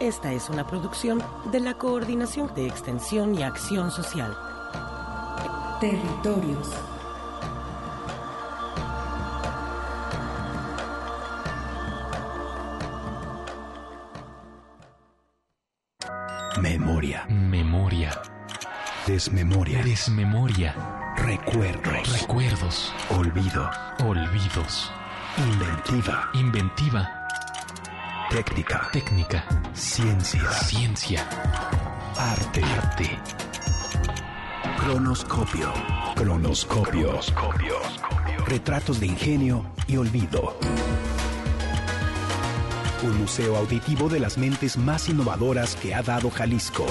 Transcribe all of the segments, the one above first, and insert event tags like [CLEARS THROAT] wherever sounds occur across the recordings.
Esta es una producción de la Coordinación de Extensión y Acción Social. Territorios. Memoria. Memoria. Desmemoria. Desmemoria. Recuerdos. Recuerdos. Olvido. Olvidos. Inventiva. Inventiva. Técnica. Técnica. Ciencia. Ciencia. Arte. Arte. Cronoscopio. Cronoscopio. Retratos de ingenio y olvido. Un museo auditivo de las mentes más innovadoras que ha dado Jalisco.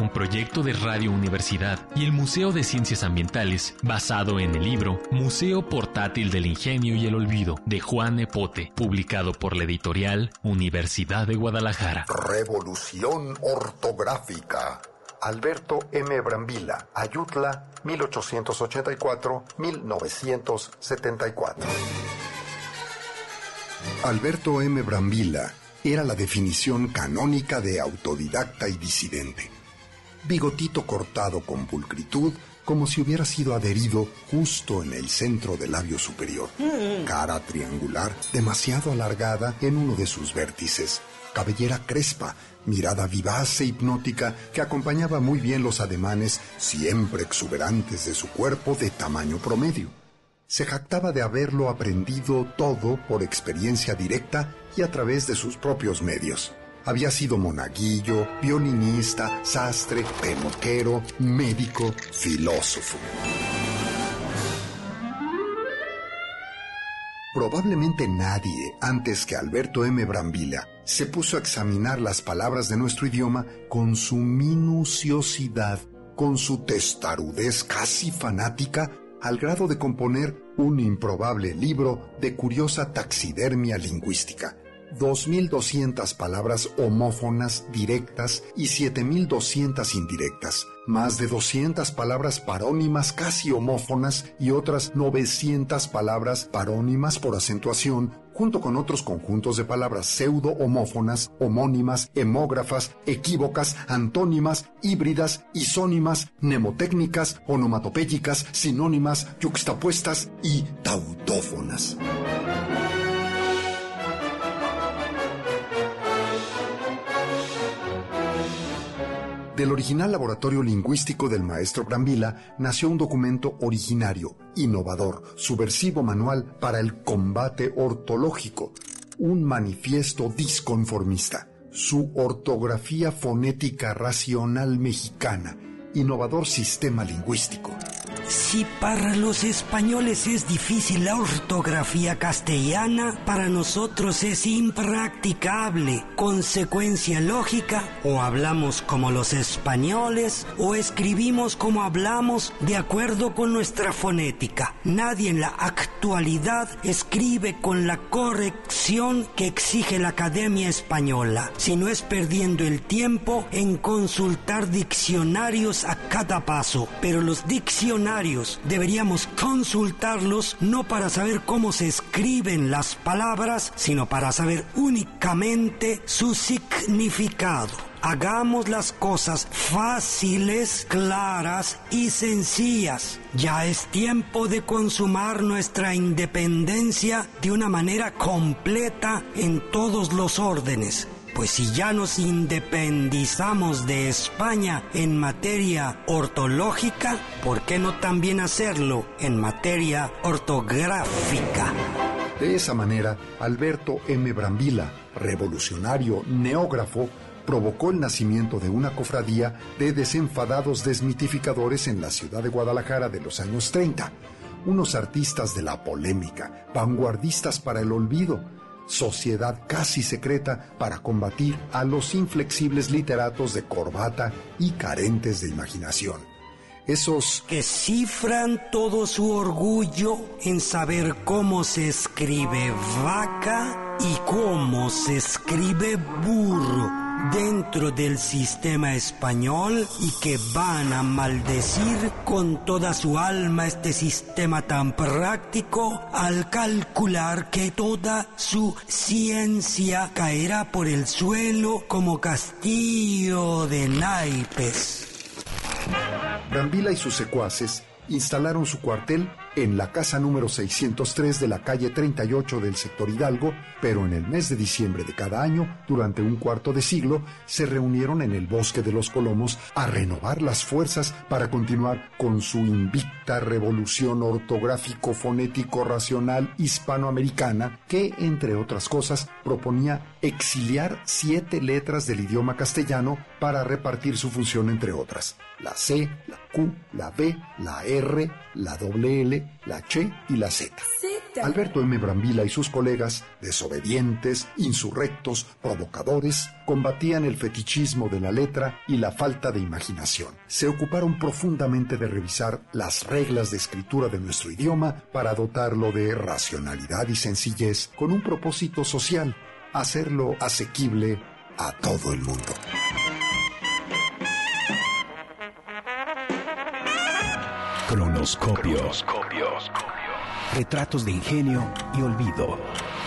Un proyecto de Radio Universidad y el Museo de Ciencias Ambientales basado en el libro Museo Portátil del Ingenio y el Olvido de Juan Epote, publicado por la editorial Universidad de Guadalajara. Revolución ortográfica. Alberto M. Brambila, Ayutla, 1884-1974. Alberto M. Brambila era la definición canónica de autodidacta y disidente. Bigotito cortado con pulcritud, como si hubiera sido adherido justo en el centro del labio superior. Cara triangular, demasiado alargada en uno de sus vértices. Cabellera crespa, mirada vivaz e hipnótica que acompañaba muy bien los ademanes siempre exuberantes de su cuerpo de tamaño promedio. Se jactaba de haberlo aprendido todo por experiencia directa y a través de sus propios medios. Había sido monaguillo, violinista, sastre, peluquero, médico, filósofo. Probablemente nadie, antes que Alberto M. Brambila, se puso a examinar las palabras de nuestro idioma con su minuciosidad, con su testarudez casi fanática, al grado de componer un improbable libro de curiosa taxidermia lingüística. 2.200 palabras homófonas directas y 7.200 indirectas, más de 200 palabras parónimas casi homófonas y otras 900 palabras parónimas por acentuación, junto con otros conjuntos de palabras pseudo-homófonas, homónimas, hemógrafas, equívocas, antónimas, híbridas, isónimas, mnemotécnicas, onomatopéyicas, sinónimas, yuxtapuestas y tautófonas. Del original laboratorio lingüístico del maestro Brambila nació un documento originario, innovador, subversivo manual para el combate ortológico, un manifiesto disconformista, su ortografía fonética racional mexicana, innovador sistema lingüístico. Si para los españoles es difícil la ortografía castellana, para nosotros es impracticable. Consecuencia lógica, o hablamos como los españoles, o escribimos como hablamos de acuerdo con nuestra fonética. Nadie en la actualidad escribe con la corrección que exige la Academia Española, sino es perdiendo el tiempo en consultar diccionarios a cada paso. Pero los diccionarios deberíamos consultarlos no para saber cómo se escriben las palabras, sino para saber únicamente su significado. Hagamos las cosas fáciles, claras y sencillas. Ya es tiempo de consumar nuestra independencia de una manera completa en todos los órdenes Pues si ya nos independizamos de España en materia ortológica, ¿por qué no también hacerlo en materia ortográfica? De esa manera, Alberto M. Brambila, revolucionario neógrafo, provocó el nacimiento de una cofradía de desenfadados desmitificadores en la ciudad de Guadalajara de los años 30, unos artistas de la polémica, vanguardistas para el olvido, sociedad casi secreta para combatir a los inflexibles literatos de corbata y carentes de imaginación. Esos que cifran todo su orgullo en saber cómo se escribe vaca y cómo se escribe burro dentro del sistema español y que van a maldecir con toda su alma este sistema tan práctico al calcular que toda su ciencia caerá por el suelo como castillo de naipes. Brambila y sus secuaces instalaron su cuartel en la casa número 603 de la calle 38 del sector Hidalgo, pero en el mes de diciembre de cada año, durante un cuarto de siglo, se reunieron en el Bosque de los Colomos a renovar las fuerzas para continuar con su invicta revolución ortográfico-fonético-racional hispanoamericana que, entre otras cosas, proponía exiliar siete letras del idioma castellano para repartir su función entre otras, la C, la Q, la B, la R, la L, la Che y la Z. Alberto M. Brambila y sus colegas, desobedientes, insurrectos, provocadores, combatían el fetichismo de la letra y la falta de imaginación. Se ocuparon profundamente de revisar las reglas de escritura de nuestro idioma para dotarlo de racionalidad y sencillez con un propósito social, hacerlo asequible a todo el mundo. Cronoscopio. Retratos de ingenio y olvido.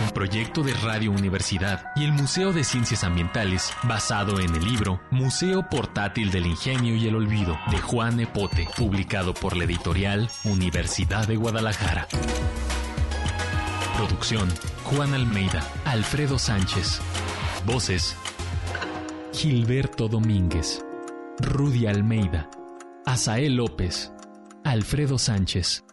Un proyecto de Radio Universidad y el Museo de Ciencias Ambientales basado en el libro Museo Portátil del Ingenio y el Olvido de Juan Epote, publicado por la editorial Universidad de Guadalajara. Producción Juan Almeida, Alfredo Sánchez. Voces Gilberto Domínguez, Rudy Almeida, Asael López, Alfredo Sánchez.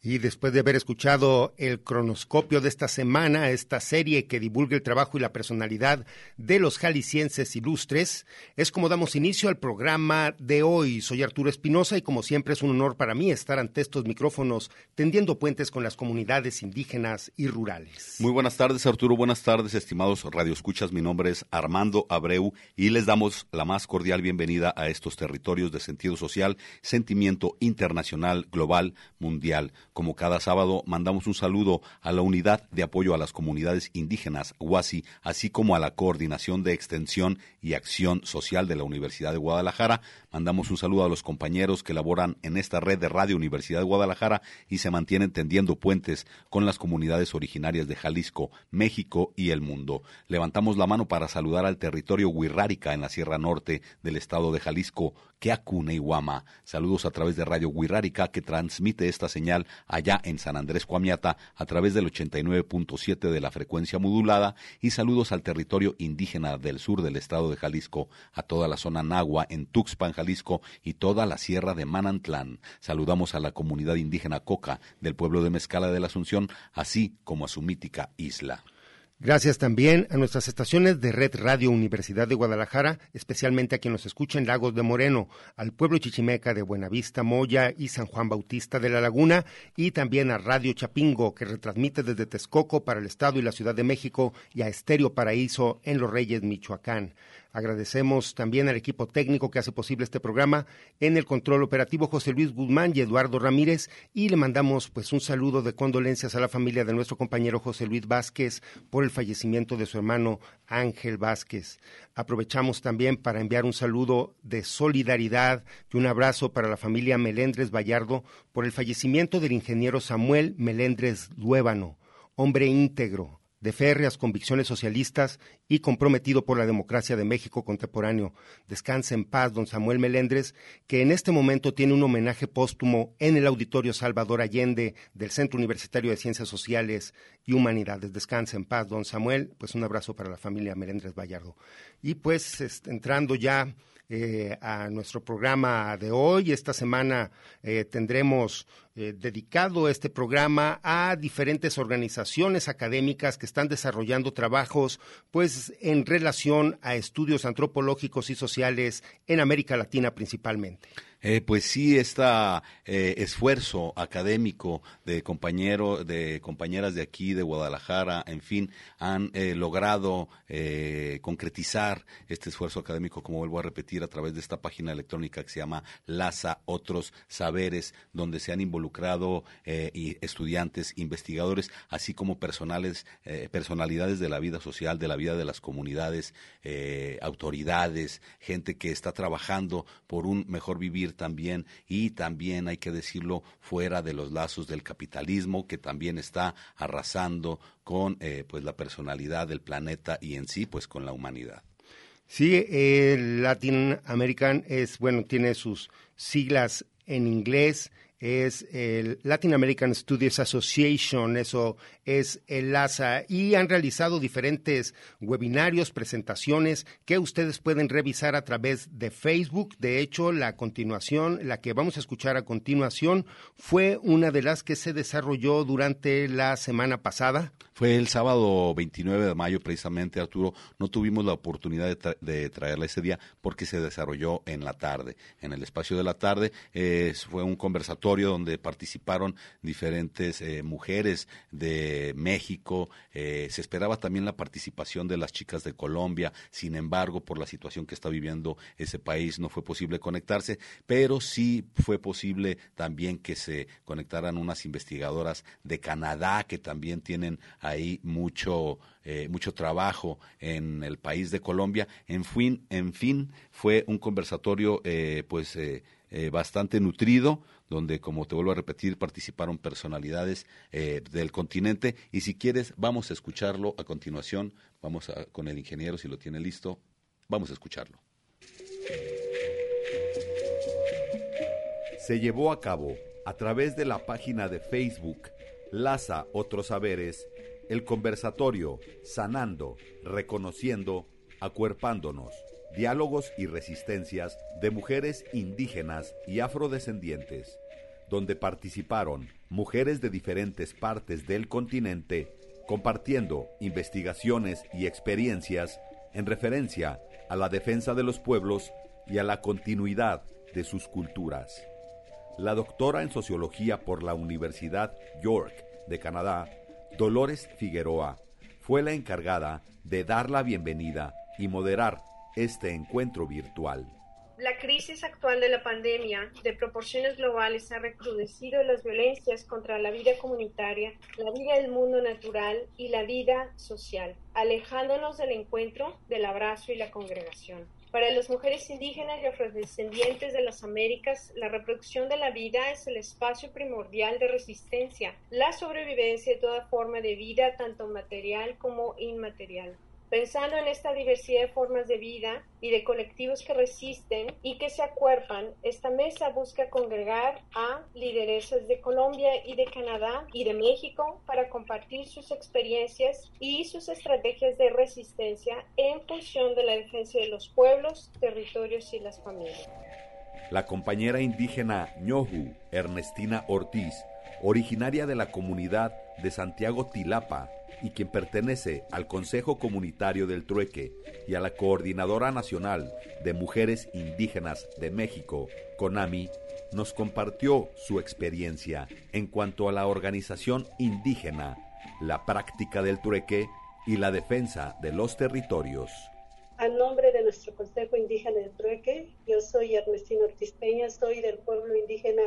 Y después de haber escuchado el cronoscopio de esta semana, esta serie que divulga el trabajo y la personalidad de los jaliscienses ilustres, es como damos inicio al programa de hoy. Soy Arturo Espinosa y como siempre es un honor para mí estar ante estos micrófonos tendiendo puentes con las comunidades indígenas y rurales. Muy buenas tardes Arturo, buenas tardes estimados radioescuchas. Mi nombre es Armando Abreu y les damos la más cordial bienvenida a estos territorios de sentido social, sentimiento internacional, global, mundial como cada sábado, mandamos un saludo a la Unidad de Apoyo a las Comunidades Indígenas, UASI, así como a la Coordinación de Extensión y Acción Social de la Universidad de Guadalajara. Mandamos un saludo a los compañeros que laboran en esta red de Radio Universidad de Guadalajara y se mantienen tendiendo puentes con las comunidades originarias de Jalisco, México y el mundo. Levantamos la mano para saludar al territorio Huirrárica en la Sierra Norte del estado de Jalisco, Keakuneihuama. Saludos a través de Radio Huirrárica que transmite esta señal allá en San Andrés Coamiata a través del 89.7 de la frecuencia modulada y saludos al territorio indígena del sur del estado de Jalisco, a toda la zona Nagua en Tuxpan, Jalisco y toda la sierra de Manantlán. Saludamos a la comunidad indígena Coca del pueblo de Mezcala de la Asunción, así como a su mítica isla. Gracias también a nuestras estaciones de Red Radio Universidad de Guadalajara, especialmente a quien nos escucha en Lagos de Moreno, al pueblo chichimeca de Buenavista, Moya y San Juan Bautista de la Laguna, y también a Radio Chapingo, que retransmite desde Texcoco para el Estado y la Ciudad de México, y a Estéreo Paraíso en Los Reyes, Michoacán. Agradecemos también al equipo técnico que hace posible este programa, en el control operativo José Luis Guzmán y Eduardo Ramírez, y le mandamos pues un saludo de condolencias a la familia de nuestro compañero José Luis Vázquez por el fallecimiento de su hermano Ángel Vázquez. Aprovechamos también para enviar un saludo de solidaridad y un abrazo para la familia Melendres Vallardo por el fallecimiento del ingeniero Samuel Melendres Luébano, hombre íntegro, de férreas convicciones socialistas y comprometido por la democracia de México contemporáneo. Descanse en paz, don Samuel Melendres, que en este momento tiene un homenaje póstumo en el Auditorio Salvador Allende del Centro Universitario de Ciencias Sociales y Humanidades. Descanse en paz, don Samuel. Pues un abrazo para la familia Melendres Vallardo. Y pues entrando ya eh, a nuestro programa de hoy. Esta semana eh, tendremos eh, dedicado este programa a diferentes organizaciones académicas que están desarrollando trabajos pues en relación a estudios antropológicos y sociales en América Latina principalmente. Eh, pues sí, este esfuerzo académico de compañeros, de compañeras de aquí, de Guadalajara, en fin, han eh, logrado concretizar este esfuerzo académico, como vuelvo a repetir, a través de esta página electrónica que se llama Laza Otros Saberes, donde se han involucrado y estudiantes, investigadores, así como personales, personalidades de la vida social, de la vida de las comunidades, autoridades, gente que está trabajando por un mejor vivir también y también hay que decirlo fuera de los lazos del capitalismo que también está arrasando con eh, pues la personalidad del planeta y en sí pues con la humanidad. Sí, el Latin American es bueno tiene sus siglas en inglés es el Latin American Studies Association, eso es el LASA, y han realizado diferentes webinarios, presentaciones que ustedes pueden revisar a través de Facebook. De hecho, la continuación, la que vamos a escuchar a continuación, fue una de las que se desarrolló durante la semana pasada. Fue el sábado 29 de mayo, precisamente, Arturo. No tuvimos la oportunidad de, traerla ese día porque se desarrolló en la tarde, en el espacio de la tarde. fue un conversatorio donde participaron diferentes eh, mujeres de México. Eh, se esperaba también la participación de las chicas de Colombia. Sin embargo, por la situación que está viviendo ese país, no fue posible conectarse, pero sí fue posible también que se conectaran unas investigadoras de Canadá que también tienen hay mucho, eh, mucho trabajo en el país de Colombia. En fin, en fin fue un conversatorio eh, pues eh, bastante nutrido, donde, como te vuelvo a repetir, participaron personalidades del continente. Y si quieres, vamos a escucharlo a continuación. Vamos con el ingeniero, si lo tiene listo. Vamos a escucharlo. Se llevó a cabo a través de la página de Facebook Laza Otros Saberes el conversatorio, sanando, reconociendo, acuerpándonos, diálogos y resistencias de mujeres indígenas y afrodescendientes, donde participaron mujeres de diferentes partes del continente compartiendo investigaciones y experiencias en referencia a la defensa de los pueblos y a la continuidad de sus culturas. La doctora en sociología por la Universidad York de Canadá, Dolores Figueroa fue la encargada de dar la bienvenida y moderar este encuentro virtual. La crisis actual de la pandemia de proporciones globales ha recrudecido las violencias contra la vida comunitaria, la vida del mundo natural y la vida social, alejándonos del encuentro, del abrazo y la congregación. Para las mujeres indígenas y afrodescendientes de las Américas, la reproducción de la vida es el espacio primordial de resistencia, la sobrevivencia de toda forma de vida, tanto material como inmaterial. Pensando en esta diversidad de formas de vida y de colectivos que resisten y que se acuerpan, esta mesa busca congregar a lideresas de Colombia y de Canadá y de México para compartir sus experiencias y sus estrategias de resistencia en función de la defensa de los pueblos, territorios y las familias. La compañera indígena ñohu, Ernestina Ortiz, originaria de la comunidad de Santiago Tilapa, y quien pertenece al Consejo Comunitario del Trueque y a la Coordinadora Nacional de Mujeres Indígenas de México, CONAMI, nos compartió su experiencia en cuanto a la organización indígena, la práctica del trueque y la defensa de los territorios. A nombre de nuestro Consejo Indígena del Trueque, yo soy Ernestina Ortiz Peña, soy del pueblo indígena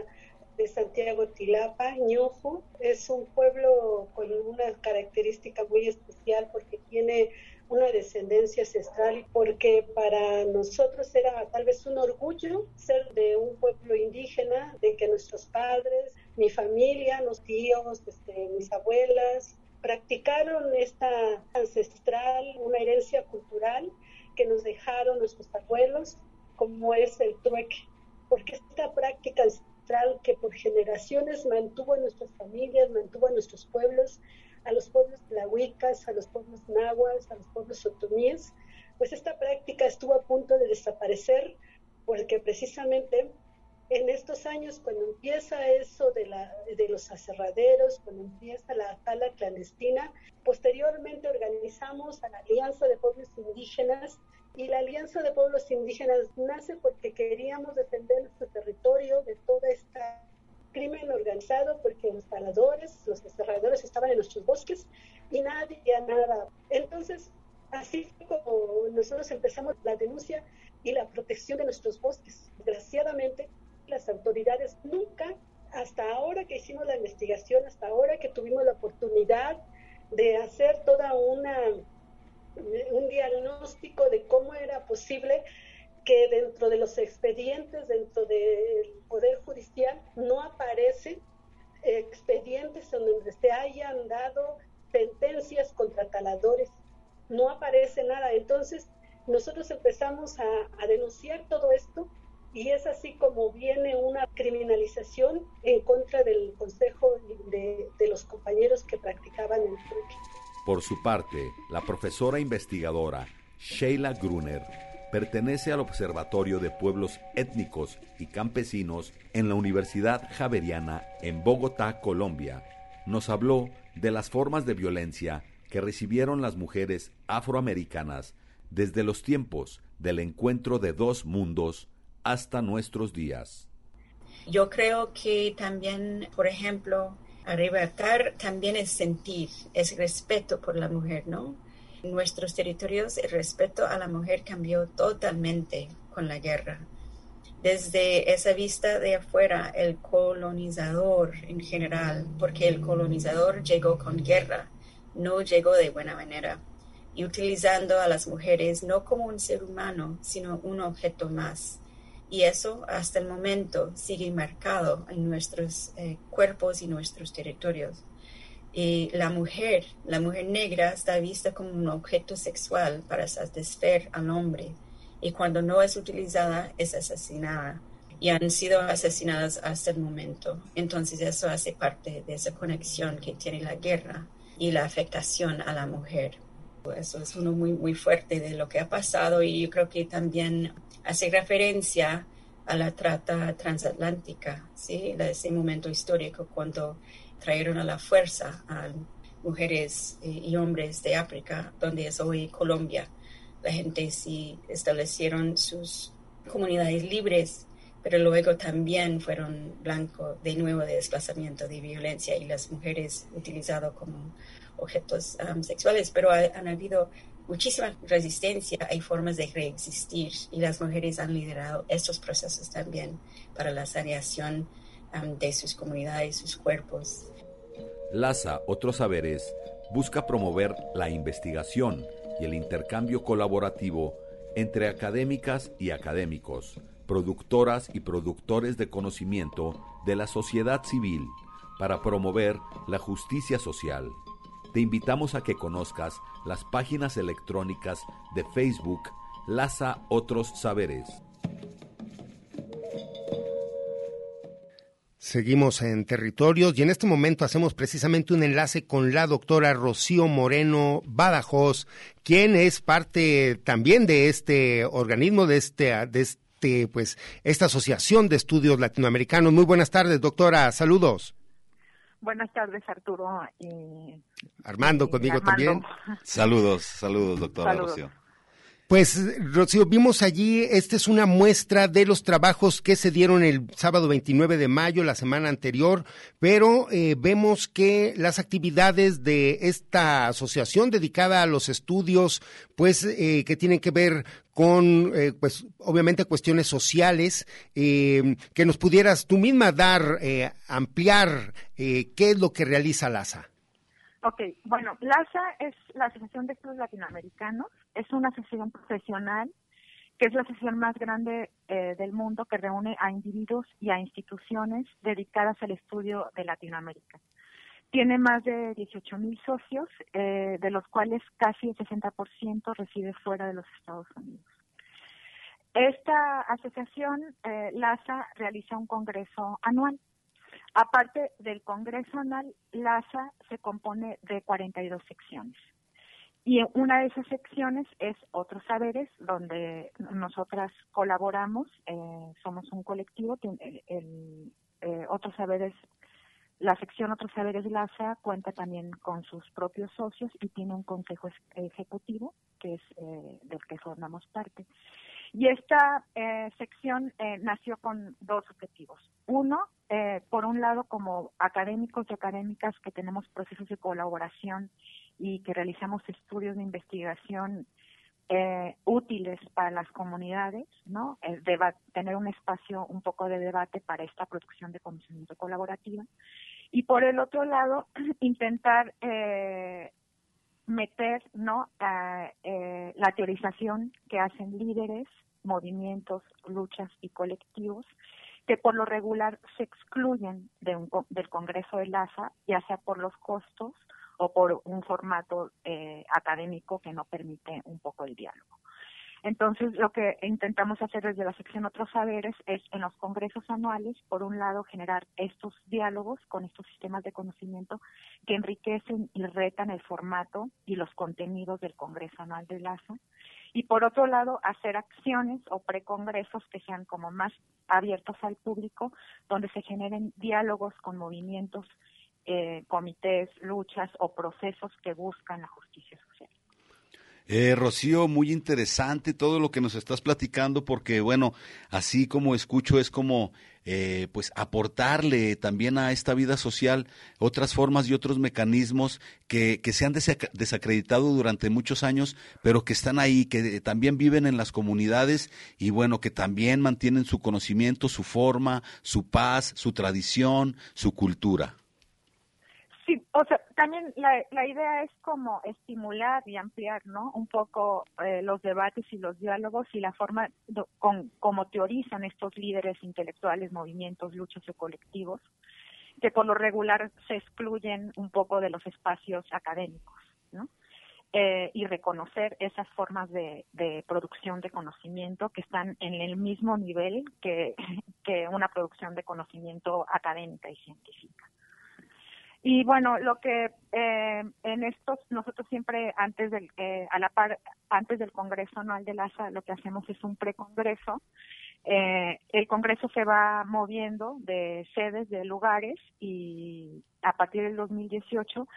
de Santiago Tilapa, Ñojo. Es un pueblo con una característica muy especial porque tiene una descendencia ancestral y porque para nosotros era tal vez un orgullo ser de un pueblo indígena, de que nuestros padres, mi familia, los tíos, este, mis abuelas, practicaron esta ancestral, una herencia cultural que nos dejaron nuestros abuelos, como es el trueque, porque esta práctica ancestral que por generaciones mantuvo a nuestras familias, mantuvo a nuestros pueblos, a los pueblos tlahuicas, a los pueblos nahuas, a los pueblos otomíes, pues esta práctica estuvo a punto de desaparecer porque precisamente en estos años, cuando empieza eso de, la, de los aserraderos, cuando empieza la tala clandestina, posteriormente organizamos a la Alianza de Pueblos Indígenas y la Alianza de Pueblos Indígenas nace porque queríamos defender nuestro territorio de toda esta crimen organizado porque los taladores, los aserradores estaban en nuestros bosques y nadie nada. Entonces, así como nosotros empezamos la denuncia y la protección de nuestros bosques. Desgraciadamente, las autoridades nunca, hasta ahora que hicimos la investigación, hasta ahora que tuvimos la oportunidad de hacer toda una un diagnóstico de cómo era posible que dentro de los expedientes, dentro del Poder Judicial, no aparecen expedientes en donde se hayan dado sentencias contra taladores. No aparece nada. Entonces, nosotros empezamos a denunciar todo esto y es así como viene una criminalización en contra del consejo de, de los compañeros que practicaban el truque. Por su parte, la profesora investigadora Sheila Gruner pertenece al Observatorio de Pueblos Étnicos y Campesinos en la Universidad Javeriana en Bogotá, Colombia. Nos habló de las formas de violencia que recibieron las mujeres afroamericanas desde los tiempos del encuentro de dos mundos hasta nuestros días. Yo creo que también, por ejemplo, arrebatar también es sentir, es respeto por la mujer, ¿no? En nuestros territorios el respeto a la mujer cambió totalmente con la guerra. Desde esa vista de afuera, el colonizador en general, porque el colonizador llegó con guerra, no llegó de buena manera, y utilizando a las mujeres no como un ser humano, sino un objeto más y eso hasta el momento sigue marcado en nuestros eh, cuerpos y nuestros territorios. Y la mujer, la mujer negra está vista como un objeto sexual para satisfacer al hombre y cuando no es utilizada es asesinada y han sido asesinadas hasta el momento. Entonces eso hace parte de esa conexión que tiene la guerra y la afectación a la mujer. Eso es uno muy, muy fuerte de lo que ha pasado y yo creo que también hace referencia a la trata transatlántica, ¿sí? ese momento histórico cuando trajeron a la fuerza a mujeres y hombres de África, donde es hoy Colombia. La gente sí establecieron sus comunidades libres, pero luego también fueron blanco de nuevo de desplazamiento, de violencia y las mujeres utilizadas como objetos um, sexuales, pero han habido muchísima resistencia, hay formas de reexistir y las mujeres han liderado estos procesos también para la saneación um, de sus comunidades, sus cuerpos. LASA, Otros Saberes, busca promover la investigación y el intercambio colaborativo entre académicas y académicos, productoras y productores de conocimiento de la sociedad civil para promover la justicia social te invitamos a que conozcas las páginas electrónicas de Facebook Laza Otros Saberes. Seguimos en territorios y en este momento hacemos precisamente un enlace con la doctora Rocío Moreno Badajoz, quien es parte también de este organismo, de este, de este, pues, esta asociación de estudios latinoamericanos. Muy buenas tardes, doctora. Saludos. Buenas tardes, Arturo. Y, Armando, conmigo también. [LAUGHS] Saludos, saludos, doctora Rocío. Pues, Rocío, vimos allí, esta es una muestra de los trabajos que se dieron el sábado 29 de mayo, la semana anterior, pero eh, vemos que las actividades de esta asociación dedicada a los estudios, pues, eh, que tienen que ver con, eh, pues, obviamente cuestiones sociales, que nos pudieras tú misma dar, ampliar qué es lo que realiza LASA. Ok, bueno, LASA es la Asociación de Estudios Latinoamericanos, es una asociación profesional que es la asociación más grande eh, del mundo que reúne a individuos y a instituciones dedicadas al estudio de Latinoamérica. Tiene más de 18 mil socios, eh, de los cuales casi el 60% reside fuera de los Estados Unidos. Esta asociación, eh, LASA, realiza un congreso anual. Aparte del congreso anual, LASA se compone de 42 secciones. Y una de esas secciones es Otros Saberes, donde nosotras colaboramos, eh, somos un colectivo, el, el eh, Otros Saberes, la sección Otros Saberes LASA cuenta también con sus propios socios y tiene un consejo ejecutivo, que es del que formamos parte. Y esta eh, sección eh, nació con dos objetivos. Uno, eh, por un lado, como académicos y académicas que tenemos procesos de colaboración y que realizamos estudios de investigación útiles para las comunidades, ¿no? tener un espacio, un poco de debate para esta producción de conocimiento colaborativa. Y por el otro lado, [CLEARS THROAT] intentar meter no eh, la teorización que hacen líderes, movimientos, luchas y colectivos que por lo regular se excluyen de un, del Congreso de LASA, ya sea por los costos o por un formato eh, académico que no permite un poco el diálogo. Entonces, lo que intentamos hacer desde la sección Otros Saberes es en los congresos anuales, por un lado, generar estos diálogos con estos sistemas de conocimiento que enriquecen y retan el formato y los contenidos del Congreso Anual de LASA. Y por otro lado, hacer acciones o precongresos que sean como más abiertos al público, donde se generen diálogos con movimientos, eh, comités, luchas o procesos que buscan la justicia social. Eh, Rocío, muy interesante todo lo que nos estás platicando, porque bueno, así como escucho es como eh, pues aportarle también a esta vida social otras formas y otros mecanismos que, que se han desacreditado durante muchos años, pero que están ahí, que también viven en las comunidades y bueno, que también mantienen su conocimiento, su forma, su paz, su tradición, su cultura. Sí, o sea, también la, idea es como estimular y ampliar, ¿no? Un poco eh, los debates y los diálogos y la forma con como teorizan estos líderes intelectuales, movimientos, luchas o colectivos, que por lo regular se excluyen un poco de los espacios académicos, ¿no? Eh, y reconocer esas formas de, producción de conocimiento que están en el mismo nivel que [LAUGHS] una producción de conocimiento académica y científica. Y bueno, lo que eh, en estos, nosotros siempre antes del, eh, a la par, antes del Congreso Anual de LASA, lo que hacemos es un precongreso. Eh, el Congreso se va moviendo de sedes, de lugares, y a partir del 2018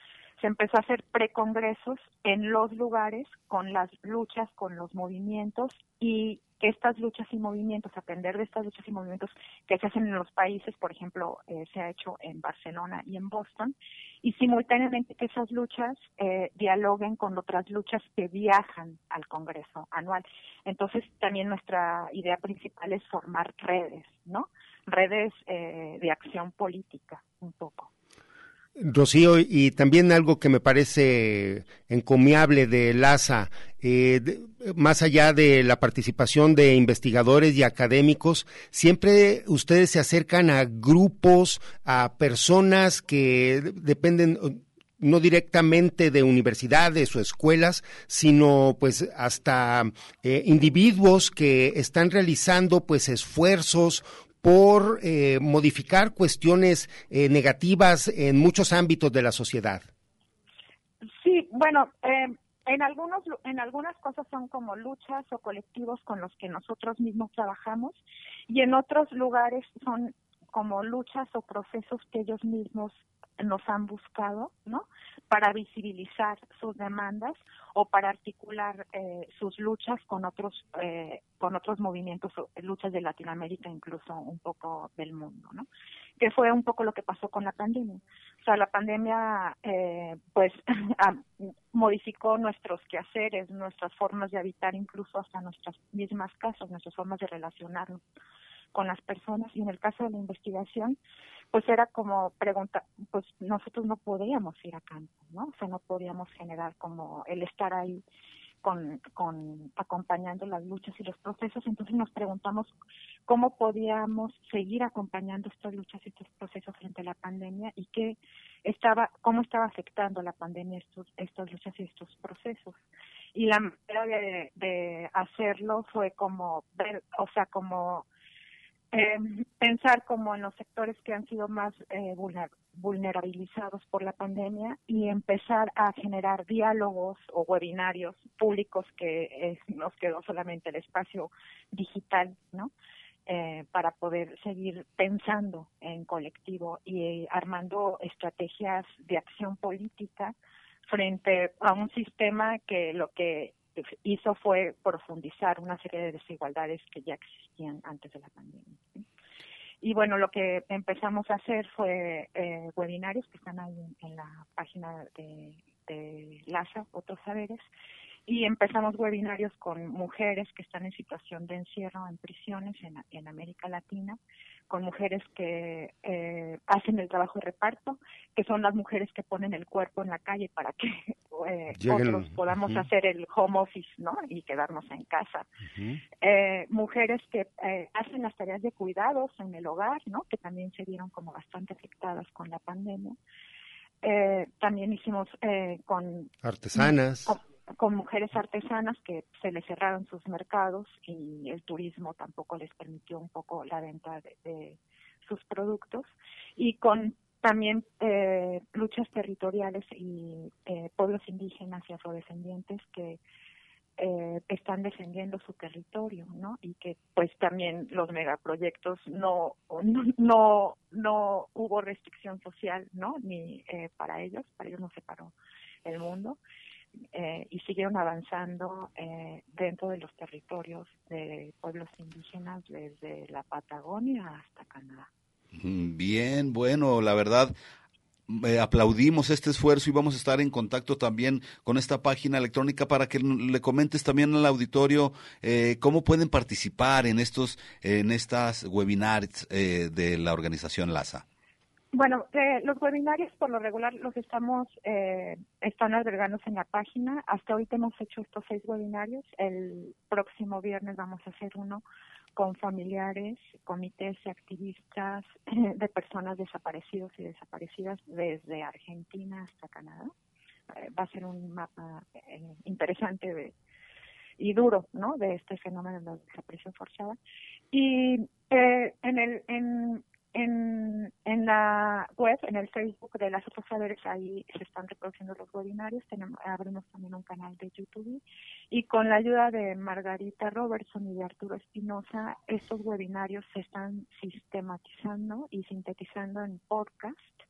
se empezó a hacer precongresos en los lugares con las luchas, con los movimientos y estas luchas y movimientos, aprender de estas luchas y movimientos que se hacen en los países, por ejemplo, eh, se ha hecho en Barcelona y en Boston, y simultáneamente que esas luchas eh, dialoguen con otras luchas que viajan al Congreso anual. Entonces, también nuestra idea principal es formar redes, ¿no? Redes eh, de acción política, un poco. Rocío, y también algo que me parece encomiable de LASA, eh, más allá de la participación de investigadores y académicos, siempre ustedes se acercan a grupos, a personas que dependen no directamente de universidades o escuelas, sino pues hasta eh, individuos que están realizando pues esfuerzos por eh, modificar cuestiones eh, negativas en muchos ámbitos de la sociedad. Sí, bueno, eh, en algunos en algunas cosas son como luchas o colectivos con los que nosotros mismos trabajamos y en otros lugares son como luchas o procesos que ellos mismos nos han buscado, ¿no? Para visibilizar sus demandas o para articular eh, sus luchas con otros eh, con otros movimientos, luchas de Latinoamérica, incluso un poco del mundo, ¿no? Que fue un poco lo que pasó con la pandemia. O sea, la pandemia, eh, pues, [LAUGHS] modificó nuestros quehaceres, nuestras formas de habitar, incluso hasta nuestras mismas casas, nuestras formas de relacionarnos con las personas y en el caso de la investigación pues era como pregunta pues nosotros no podíamos ir a campo no o sea no podíamos generar como el estar ahí con, con acompañando las luchas y los procesos, entonces nos preguntamos cómo podíamos seguir acompañando estas luchas y estos procesos frente a la pandemia y qué estaba, cómo estaba afectando la pandemia estos, estas luchas y estos procesos. Y la manera de, de hacerlo fue como ver, o sea, como eh, pensar como en los sectores que han sido más eh, vulnerabilizados por la pandemia y empezar a generar diálogos o webinarios públicos que nos quedó solamente el espacio digital, ¿no? Eh, para poder seguir pensando en colectivo y armando estrategias de acción política frente a un sistema que lo que hizo fue profundizar una serie de desigualdades que ya existían antes de la pandemia. Y bueno, lo que empezamos a hacer fue eh, webinarios que están ahí en, la página de, de LASA, Otros Saberes, y empezamos webinarios con mujeres que están en situación de encierro en prisiones en, en América Latina con mujeres que eh, hacen el trabajo de reparto, que son las mujeres que ponen el cuerpo en la calle para que [LAUGHS] eh, otros podamos hacer el home office, ¿no? Y quedarnos en casa. eh, mujeres que eh, hacen las tareas de cuidados en el hogar, ¿no? Que también se vieron como bastante afectadas con la pandemia. Eh, también hicimos eh, con artesanas con mujeres artesanas que se les cerraron sus mercados y el turismo tampoco les permitió un poco la venta de, sus productos y con también eh, luchas territoriales y eh, pueblos indígenas y afrodescendientes que eh, están defendiendo su territorio, ¿no? Y que pues también los megaproyectos no no no, no hubo restricción social, ¿no? Ni eh, para ellos, para ellos no se paró el mundo eh, y siguieron avanzando eh, dentro de los territorios de pueblos indígenas desde la Patagonia hasta Canadá. Bien, bueno, la verdad, eh, aplaudimos este esfuerzo y vamos a estar en contacto también con esta página electrónica para que le comentes también al auditorio eh, cómo pueden participar en estos en estas webinars eh, de la organización LASA. Bueno, eh, los webinarios por lo regular los estamos, eh, están albergándose en la página. Hasta ahorita hemos hecho estos seis webinarios. El próximo viernes vamos a hacer uno con familiares, comités y activistas [LAUGHS] de personas desaparecidos y desaparecidas desde Argentina hasta Canadá. Eh, va a ser un mapa eh, interesante de, y duro, ¿no? De este fenómeno de la desaparición forzada. Y eh, en el en en, en la web, en el Facebook de las otros saberes, ahí se están reproduciendo los webinarios. Tenemos, abrimos también un canal de YouTube y con la ayuda de Margarita Robertson y de Arturo Espinosa, estos webinarios se están sistematizando y sintetizando en podcast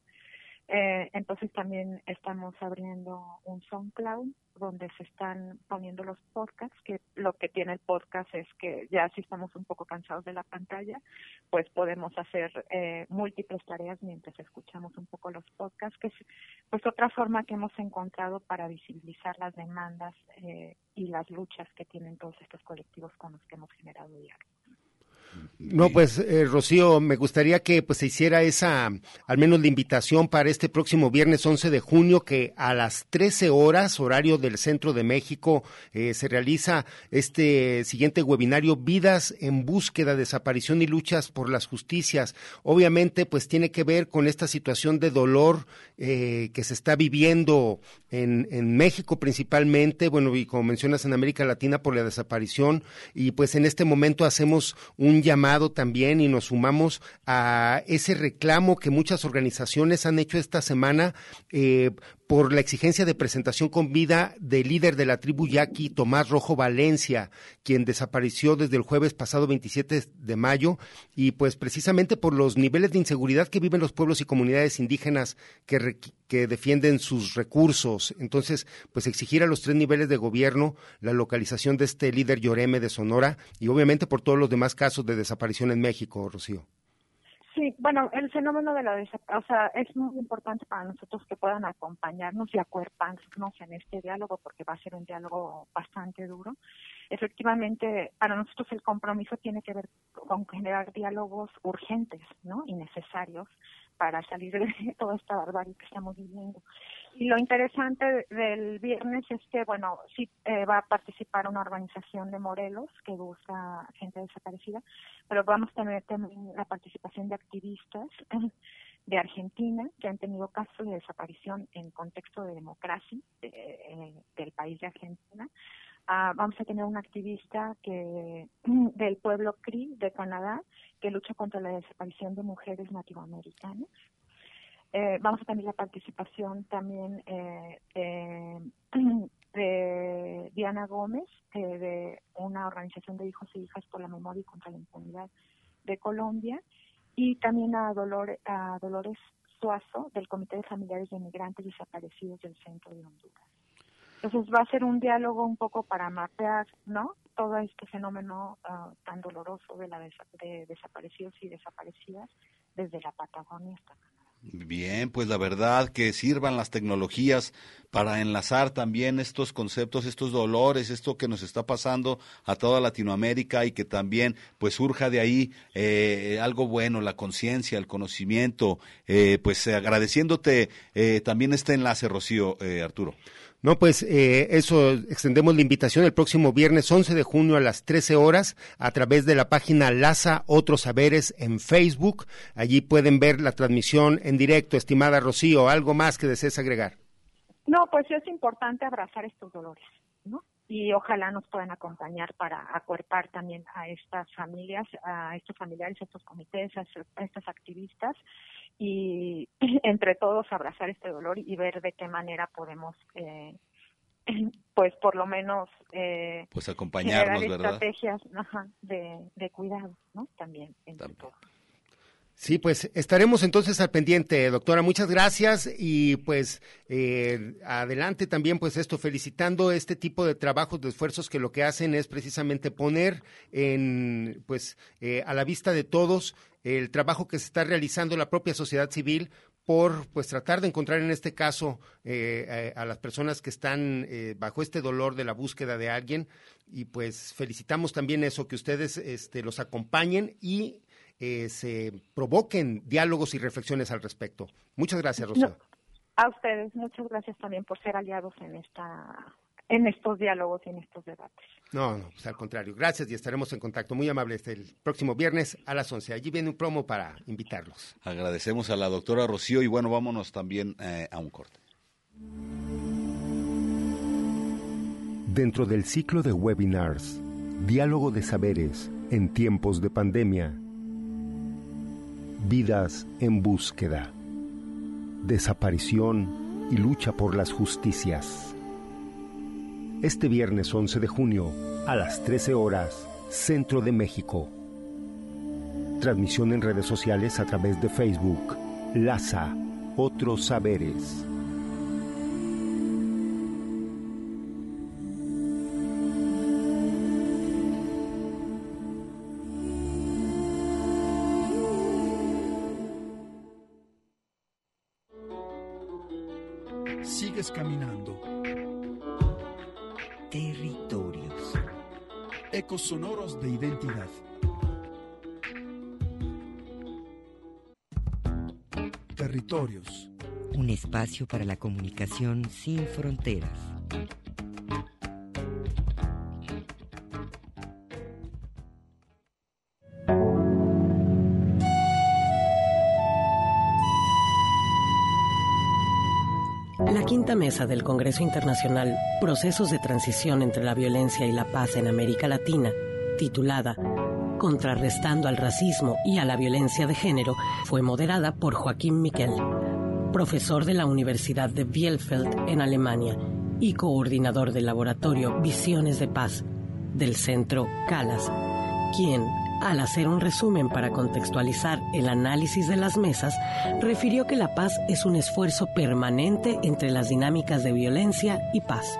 eh, entonces también estamos abriendo un SoundCloud donde se están poniendo los podcasts, que lo que tiene el podcast es que ya si estamos un poco cansados de la pantalla, pues podemos hacer eh, múltiples tareas mientras escuchamos un poco los podcasts, que es pues otra forma que hemos encontrado para visibilizar las demandas eh, y las luchas que tienen todos estos colectivos con los que hemos generado diálogo. No, pues eh, Rocío, me gustaría que pues se hiciera esa, al menos la invitación para este próximo viernes 11 de junio, que a las 13 horas, horario del centro de México, eh, se realiza este siguiente webinario, Vidas en búsqueda, desaparición y luchas por las justicias. Obviamente, pues tiene que ver con esta situación de dolor eh, que se está viviendo en, en México principalmente, bueno, y como mencionas en América Latina por la desaparición, y pues en este momento hacemos un llamado también y nos sumamos a ese reclamo que muchas organizaciones han hecho esta semana eh, por la exigencia de presentación con vida del líder de la tribu yaqui, Tomás Rojo Valencia, quien desapareció desde el jueves pasado 27 de mayo, y pues precisamente por los niveles de inseguridad que viven los pueblos y comunidades indígenas que, defienden sus recursos. Entonces, pues exigir a los tres niveles de gobierno la localización de este líder Lloreme de Sonora y obviamente por todos los demás casos de desaparición en México, Rocío. Sí, bueno, el fenómeno de la o sea, es muy importante para nosotros que puedan acompañarnos y acuerparnos en este diálogo porque va a ser un diálogo bastante duro. Efectivamente, para nosotros el compromiso tiene que ver con generar diálogos urgentes, ¿no? Y necesarios para salir de [LAUGHS] toda esta barbarie que estamos viviendo. Y lo interesante del viernes es que, bueno, sí eh, va a participar una organización de Morelos que busca gente desaparecida, pero vamos a tener también la participación de activistas [LAUGHS] de Argentina que han tenido casos de desaparición en contexto de democracia eh, del país de Argentina. Ah, vamos a tener un activista que [CLEARS THROAT] del pueblo Cree de Canadá que lucha contra la desaparición de mujeres nativoamericanas. Eh, vamos a tener la participación también eh, [CLEARS THROAT] de, Diana Gómez, eh, de una organización de hijos y hijas por la memoria y contra la impunidad de Colombia, y también a, Dolores, Suazo, del Comité de Familiares de Inmigrantes Desaparecidos del Centro de Honduras. Entonces va a ser un diálogo un poco para mapear, ¿no? Todo este fenómeno ah, tan doloroso de la de desaparecidos y desaparecidas desde la Patagonia hasta acá. Bien, pues la verdad que sirvan las tecnologías para enlazar también estos conceptos, estos dolores, esto que nos está pasando a toda Latinoamérica y que también pues surja de ahí eh, algo bueno, la conciencia, el conocimiento, eh, pues agradeciéndote eh, también este enlace, Rocío, Arturo. No, pues eh, eso, extendemos la invitación el próximo viernes 11 de junio a las 13 horas a través de la página Laza Otros Saberes en Facebook. Allí pueden ver la transmisión en directo. Estimada Rocío, ¿algo más que desees agregar? No, pues es importante abrazar estos dolores, ¿no? Y ojalá nos puedan acompañar para acuerpar también a estas familias, a estos familiares, a estos comités, a estos activistas y [CLEARS THROAT] entre todos abrazar este dolor y ver de qué manera podemos eh, [CLEARS THROAT] pues por lo menos eh, pues acompañarnos estrategias de, de cuidado no también entre todos Sí, pues estaremos entonces al pendiente, doctora. Muchas gracias y pues eh, adelante también, pues esto, felicitando este tipo de trabajos, de esfuerzos que lo que hacen es precisamente poner en, pues, eh, a la vista de todos el trabajo que se está realizando la propia sociedad civil por pues tratar de encontrar en este caso eh, a, las personas que están bajo este dolor de la búsqueda de alguien y pues felicitamos también eso que ustedes este, los acompañen y eh, se provoquen diálogos y reflexiones al respecto. Muchas gracias, Rosa. a ustedes, muchas gracias también por ser aliados en esta en estos diálogos y en estos debates. No, no, pues al contrario. Gracias y estaremos en contacto. Muy amables el próximo viernes a las 11. Allí viene un promo para invitarlos. Agradecemos a la doctora Rocío y bueno, vámonos también eh, a un corte. Dentro del ciclo de webinars, Diálogo de Saberes en tiempos de pandemia, Vidas en búsqueda, desaparición y lucha por las justicias. Este viernes 11 de junio a las 13 horas, Centro de México. Transmisión en redes sociales a través de Facebook. LASA, Otros Saberes. Caminando. Territorios. Ecos sonoros de identidad. Territorios. Un espacio para la comunicación sin fronteras. Del Congreso Internacional Procesos de Transición entre la Violencia y la Paz en América Latina, titulada Contrarrestando al racismo y a la violencia de género, fue moderada por Joaquín Miquel, profesor de la Universidad de Bielefeld en Alemania y coordinador del laboratorio Visiones de Paz del Centro Calas, quien al hacer un resumen para contextualizar el análisis de las mesas, refirió que la paz es un esfuerzo permanente entre las dinámicas de violencia y paz.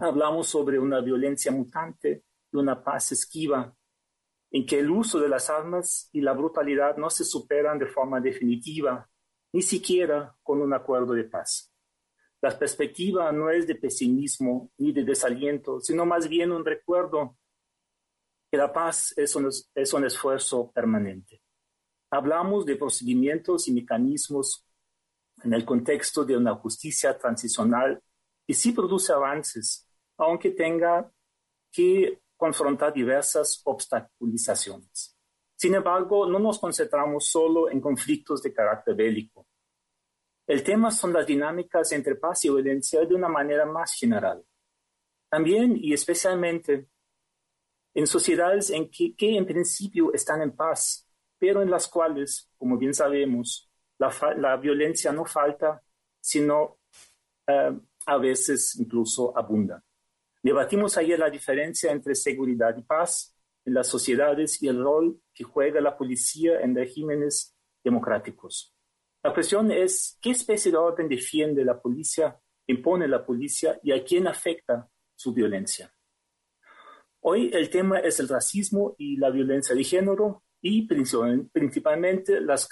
Hablamos sobre una violencia mutante y una paz esquiva, en que el uso de las armas y la brutalidad no se superan de forma definitiva, ni siquiera con un acuerdo de paz. La perspectiva no es de pesimismo ni de desaliento, sino más bien un recuerdo que la paz es un, es un esfuerzo permanente. Hablamos de procedimientos y mecanismos en el contexto de una justicia transicional que sí produce avances, aunque tenga que confrontar diversas obstaculizaciones. Sin embargo, no nos concentramos solo en conflictos de carácter bélico. El tema son las dinámicas entre paz y violencia de una manera más general. También y especialmente en sociedades en que, en principio están en paz, pero en las cuales, como bien sabemos, la, violencia no falta, sino eh, a veces incluso abunda. Debatimos ayer la diferencia entre seguridad y paz en las sociedades y el rol que juega la policía en regímenes democráticos. La cuestión es qué especie de orden defiende la policía, impone la policía y a quién afecta su violencia. Hoy el tema es el racismo y la violencia de género y principalmente las,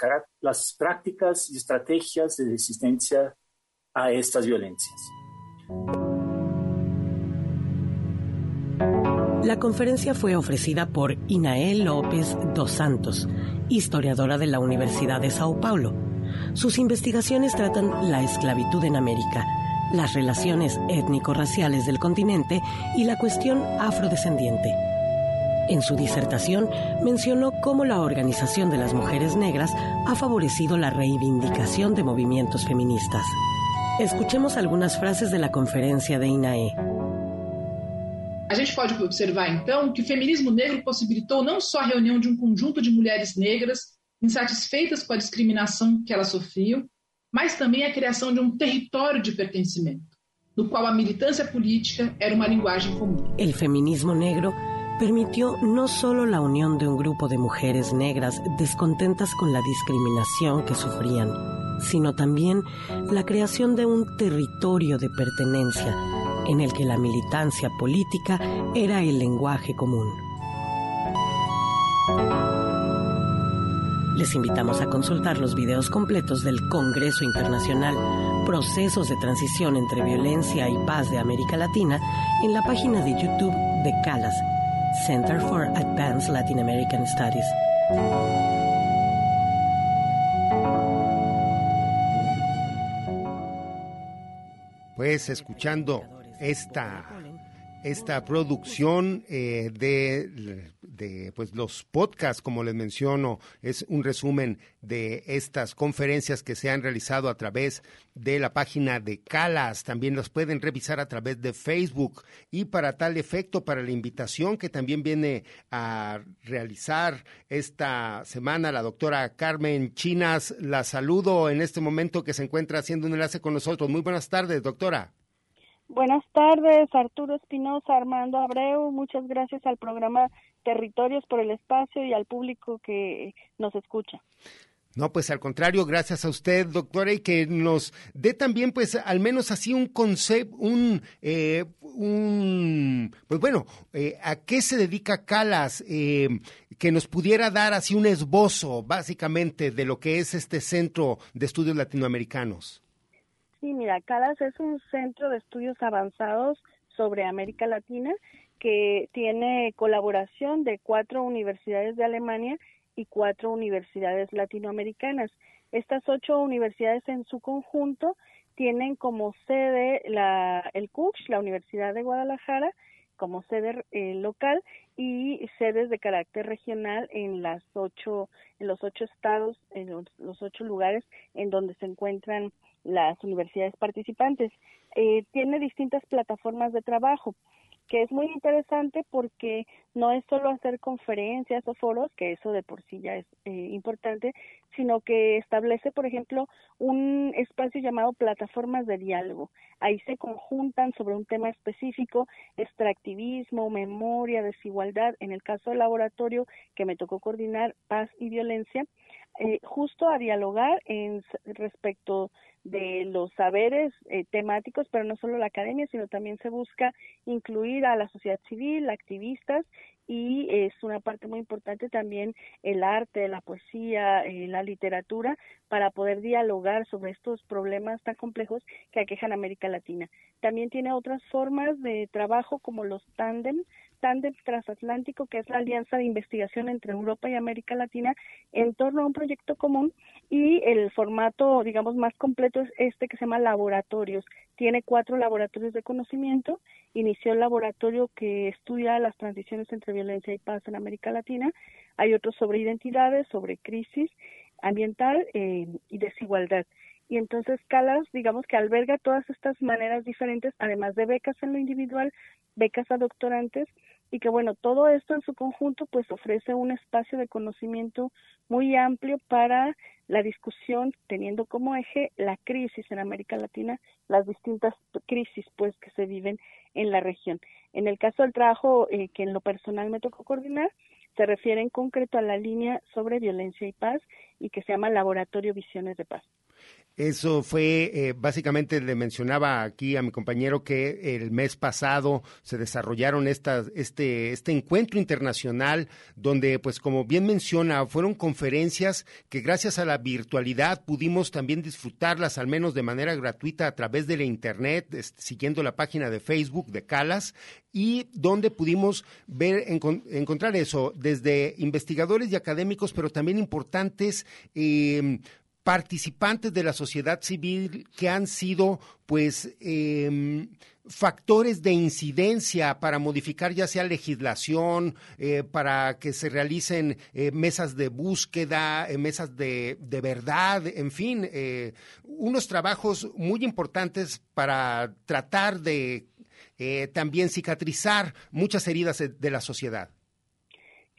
prácticas y estrategias de resistencia a estas violencias. La conferencia fue ofrecida por Inael López dos Santos, historiadora de la Universidad de Sao Paulo. Sus investigaciones tratan la esclavitud en América, las relaciones étnico-raciales del continente y la cuestión afrodescendiente. En su disertación mencionó cómo la organización de las mujeres negras ha favorecido la reivindicación de movimientos feministas. Escuchemos algunas frases de la conferencia de INAE. A gente pode observar, então, que o feminismo negro possibilitou não só a reunião de um conjunto de mulheres negras insatisfeitas com a discriminação que elas sofriam, mas também a criação de um território de pertencimento, no qual a militância política era uma linguagem comum. O feminismo negro permitió no solo la unión de un grupo de mujeres negras descontentas con la discriminación que sufrían, sino también la creación de un territorio de pertenencia en el que la militancia política era el lenguaje común. Les invitamos a consultar los videos completos del Congreso Internacional Procesos de Transición entre Violencia y Paz de América Latina en la página de YouTube de CALAS, Center for Advanced Latin American Studies. Pues escuchando esta, esta producción eh, de, de, pues, los podcasts, como les menciono, es un resumen de estas conferencias que se han realizado a través de la página de Calas. También los pueden revisar a través de Facebook. Y para tal efecto, para la invitación que también viene a realizar esta semana la doctora Carmen Chinas, la saludo en este momento que se encuentra haciendo un enlace con nosotros. Muy buenas tardes, doctora. Buenas tardes, Arturo Espinosa, Armando Abreu. Muchas gracias al programa Territorios por el espacio y al público que nos escucha. No, pues al contrario, gracias a usted, doctora, y que nos dé también, pues, al menos así un concepto, un, eh, un, pues bueno, eh, a qué se dedica Calas, eh, que nos pudiera dar así un esbozo, básicamente, de lo que es este centro de estudios latinoamericanos. Sí, mira, CALAS es un centro de estudios avanzados sobre América Latina que tiene colaboración de cuatro universidades de Alemania y cuatro universidades latinoamericanas. Estas ocho universidades en su conjunto tienen como sede la, el CUCH, la Universidad de Guadalajara, como sede eh, local y sedes de carácter regional en las ocho, en los ocho estados, en los ocho lugares en donde se encuentran las universidades participantes. Eh, tiene distintas plataformas de trabajo que es muy interesante porque no es solo hacer conferencias o foros, que eso de por sí ya es eh, importante, sino que establece, por ejemplo, un espacio llamado plataformas de diálogo. Ahí se conjuntan sobre un tema específico, extractivismo, memoria, desigualdad, en el caso del laboratorio que me tocó coordinar, paz y violencia, eh, justo a dialogar en respecto de los saberes eh, temáticos, pero no solo la academia, sino también se busca incluir a la sociedad civil, activistas y es una parte muy importante también el arte, la poesía, eh, la literatura para poder dialogar sobre estos problemas tan complejos que aquejan América Latina. También tiene otras formas de trabajo como los tándem, tándem transatlántico, que es la alianza de investigación entre Europa y América Latina en torno a un proyecto común y el formato, digamos, más completo es este que se llama laboratorios. Tiene cuatro laboratorios de conocimiento. Inició el laboratorio que estudia las transiciones entre violencia y paz en América Latina. Hay otros sobre identidades, sobre crisis ambiental eh, y desigualdad. Y entonces Calas, digamos que alberga todas estas maneras diferentes, además de becas en lo individual, becas a doctorantes y que bueno, todo esto en su conjunto pues ofrece un espacio de conocimiento muy amplio para la discusión teniendo como eje la crisis en América Latina, las distintas crisis pues que se viven en la región. En el caso del trabajo eh, que en lo personal me tocó coordinar, se refiere en concreto a la línea sobre violencia y paz y que se llama Laboratorio Visiones de Paz. Eso fue, eh, básicamente le mencionaba aquí a mi compañero que el mes pasado se desarrollaron estas, este, este encuentro internacional donde, pues como bien menciona, fueron conferencias que gracias a la virtualidad pudimos también disfrutarlas, al menos de manera gratuita a través de la Internet, siguiendo la página de Facebook de Calas, y donde pudimos ver, encontrar eso, desde investigadores y académicos, pero también importantes eh, participantes de la sociedad civil que han sido, pues, em, factores de incidencia para modificar ya sea legislación, eh, para que se realicen eh, mesas de búsqueda, eh, mesas de, de, verdad, en fin, unos trabajos muy importantes para tratar de también cicatrizar muchas heridas de la sociedad.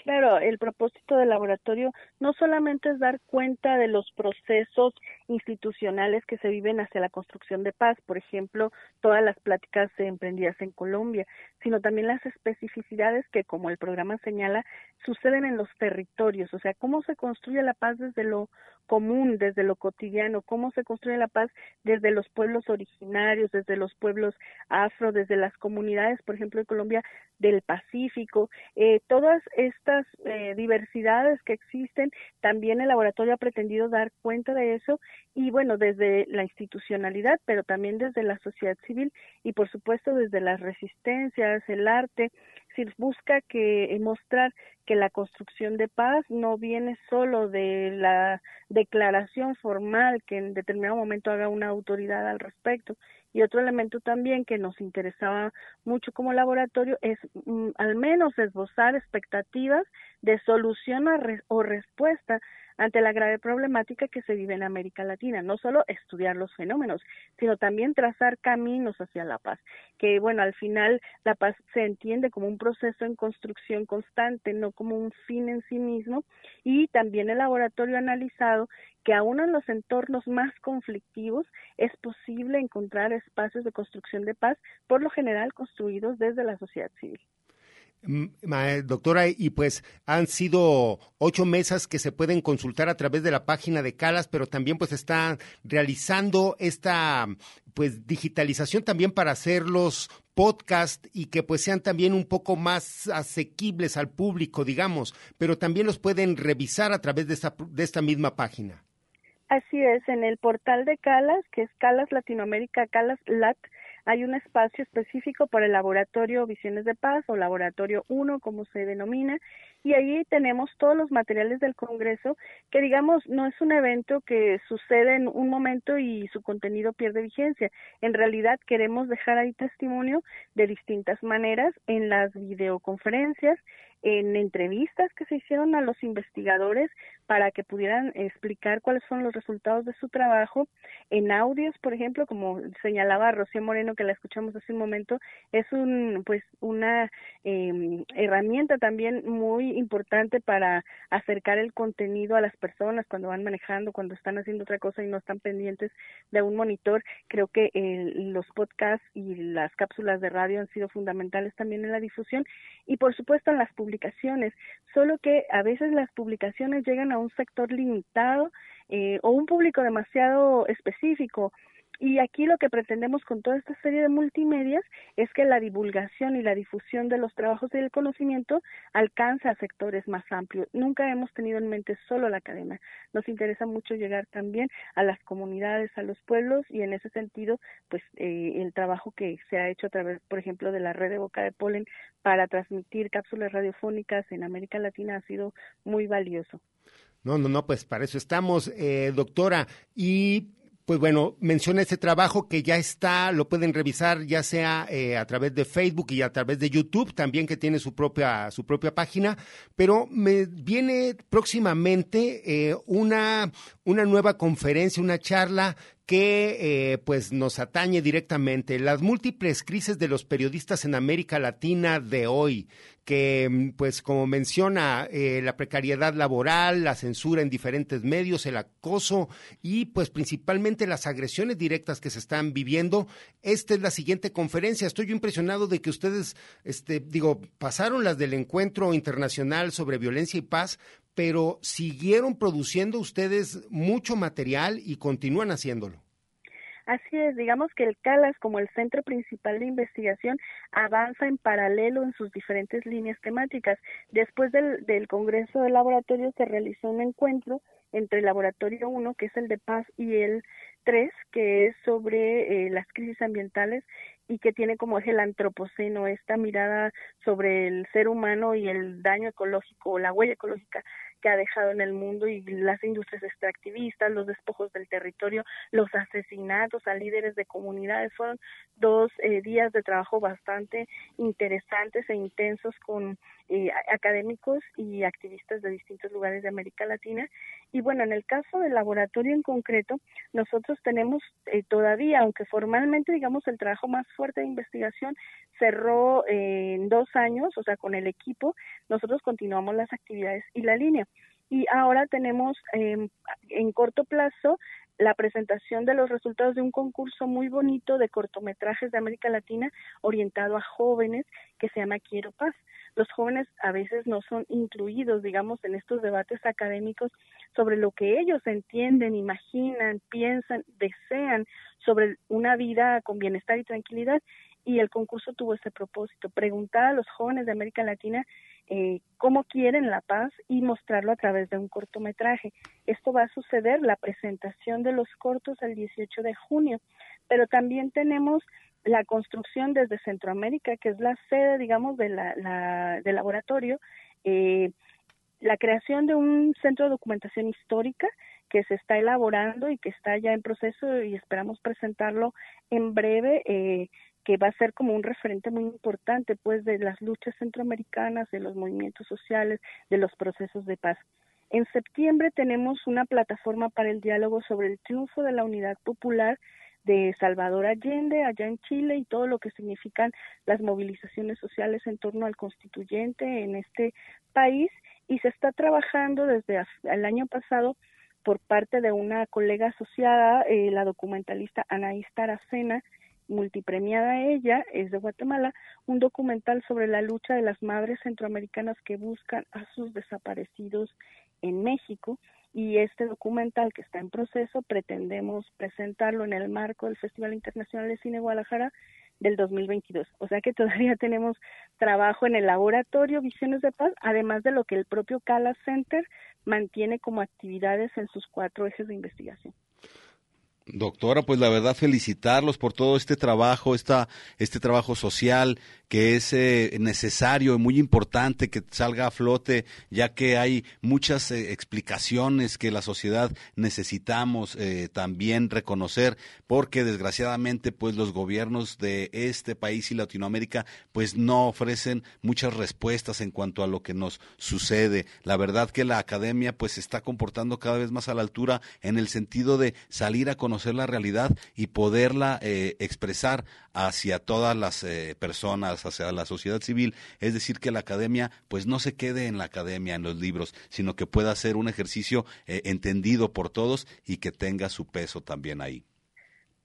Claro, el propósito del laboratorio no solamente es dar cuenta de los procesos institucionales que se viven hacia la construcción de paz, por ejemplo, todas las pláticas emprendidas en Colombia, sino también las especificidades que, como el programa señala, suceden en los territorios, o sea, cómo se construye la paz desde lo común, desde lo cotidiano, cómo se construye la paz desde los pueblos originarios, desde los pueblos afro, desde las comunidades, por ejemplo, de Colombia del Pacífico, eh, todas estas eh, diversidades que existen, también el laboratorio ha pretendido dar cuenta de eso y bueno, desde la institucionalidad, pero también desde la sociedad civil y por supuesto desde las resistencias, el arte, si busca que mostrar que la construcción de paz no viene solo de la declaración formal que en determinado momento haga una autoridad al respecto. Y otro elemento también que nos interesaba mucho como laboratorio es mm, al menos esbozar expectativas de solución o respuesta ante la grave problemática que se vive en América Latina, no solo estudiar los fenómenos, sino también trazar caminos hacia la paz, que bueno, al final la paz se entiende como un proceso en construcción constante, no como un fin en sí mismo, y también el laboratorio ha analizado que aún en los entornos más conflictivos es posible encontrar espacios de construcción de paz, por lo general construidos desde la sociedad civil. Doctora, y pues han sido ocho mesas que se pueden consultar a través de la página de Calas, pero también pues está realizando esta pues digitalización también para hacer los podcast y que pues sean también un poco más asequibles al público, digamos, pero también los pueden revisar a través de esta, de esta misma página. Así es, en el portal de Calas, que es Calas Latinoamérica, Calas Lat, hay un espacio específico para el laboratorio Visiones de Paz o laboratorio 1, como se denomina, y ahí tenemos todos los materiales del Congreso, que digamos no es un evento que sucede en un momento y su contenido pierde vigencia. En realidad queremos dejar ahí testimonio de distintas maneras en las videoconferencias, en entrevistas que se hicieron a los investigadores para que pudieran explicar cuáles son los resultados de su trabajo, en audios, por ejemplo, como señalaba Rocío Moreno que la escuchamos hace un momento, es un pues una eh, herramienta también muy importante para acercar el contenido a las personas cuando van manejando, cuando están haciendo otra cosa y no están pendientes de un monitor. Creo que eh, los podcasts y las cápsulas de radio han sido fundamentales también en la difusión y por supuesto en las publicaciones solo que a veces las publicaciones llegan a un sector limitado eh, o un público demasiado específico Y aquí lo que pretendemos con toda esta serie de multimedias es que la divulgación y la difusión de los trabajos y el conocimiento alcance a sectores más amplios. Nunca hemos tenido en mente solo la academia. Nos interesa mucho llegar también a las comunidades, a los pueblos y en ese sentido, pues eh, el trabajo que se ha hecho a través, por ejemplo, de la red de Boca de Polen para transmitir cápsulas radiofónicas en América Latina ha sido muy valioso. No, no, no, pues para eso estamos, eh, doctora. Y pues bueno, menciona este trabajo que ya está, lo pueden revisar ya sea eh, a través de Facebook y a través de YouTube, también que tiene su propia, su propia página, pero me viene próximamente eh, una, una nueva conferencia, una charla que eh, pues nos atañe directamente las múltiples crisis de los periodistas en América Latina de hoy que mm, pues como menciona eh, la precariedad laboral, la censura en diferentes medios, el acoso y pues principalmente las agresiones directas que se están viviendo. Esta es la siguiente conferencia. Estoy impresionado de que ustedes, este, digo, pasaron las del encuentro internacional sobre violencia y paz, pero siguieron produciendo ustedes mucho material y continúan haciéndolo. Así es, digamos que el CALAS como el centro principal de investigación avanza en paralelo en sus diferentes líneas temáticas. Después del, del Congreso de Laboratorio se realizó un encuentro entre el Laboratorio 1, que es el de paz, y el 3, que es sobre eh, las crisis ambientales y que tiene como eje el antropoceno, esta mirada sobre el ser humano y el daño ecológico o la huella ecológica que ha dejado en el mundo y las industrias extractivistas, los despojos del territorio, los asesinatos a líderes de comunidades. Fueron dos eh, días de trabajo bastante interesantes e intensos con eh, académicos y activistas de distintos lugares de América Latina. Y bueno, en el caso del laboratorio en concreto, nosotros tenemos eh, todavía, aunque formalmente, digamos, el trabajo más fuerte de investigación cerró en dos años, o sea, con el equipo, nosotros continuamos las actividades y la línea y ahora tenemos em, en corto plazo la presentación de los resultados de un concurso muy bonito de cortometrajes de América Latina orientado a jóvenes que se llama Quiero Paz. Los jóvenes a veces no son incluidos, digamos, en estos debates académicos sobre lo que ellos entienden, imaginan, piensan, desean sobre una vida con bienestar y tranquilidad. Y el concurso tuvo ese propósito, preguntar a los jóvenes de América Latina eh, cómo quieren la paz y mostrarlo a través de un cortometraje. Esto va a suceder, la presentación de los cortos el 18 de junio, pero también tenemos la construcción desde Centroamérica, que es la sede, digamos, de la, del laboratorio, eh, la creación de un centro de documentación histórica que se está elaborando y que está ya en proceso y esperamos presentarlo en breve eh, que va a ser como un referente muy importante pues de las luchas centroamericanas, de los movimientos sociales, de los procesos de paz. En septiembre tenemos una plataforma para el diálogo sobre el triunfo de la unidad popular de Salvador Allende allá en Chile y todo lo que significan las movilizaciones sociales en torno al constituyente en este país. Y se está trabajando desde el año pasado por parte de una colega asociada, eh, la documentalista Anaís Taracena, multipremiada ella, es de Guatemala, un documental sobre la lucha de las madres centroamericanas que buscan a sus desaparecidos en México y este documental que está en proceso pretendemos presentarlo en el marco del Festival Internacional de Cine Guadalajara del 2022. O sea que todavía [LAUGHS] tenemos trabajo en el laboratorio Visiones de Paz, además de lo que el propio Cala Center mantiene como actividades en sus cuatro ejes de investigación. Doctora, pues la verdad felicitarlos por todo este trabajo, esta, este trabajo social que es eh, necesario y muy importante que salga a flote, ya que hay muchas eh, explicaciones que la sociedad necesitamos eh, también reconocer, porque desgraciadamente pues los gobiernos de este país y Latinoamérica pues no ofrecen muchas respuestas en cuanto a lo que nos sucede. La verdad que la academia pues se está comportando cada vez más a la altura en el sentido de salir a conocer conocer la realidad y poderla eh, expresar hacia todas las eh, personas, hacia la sociedad civil. Es decir, que la academia pues no se quede en la academia, en los libros, sino que pueda ser un ejercicio eh, entendido por todos y que tenga su peso también ahí.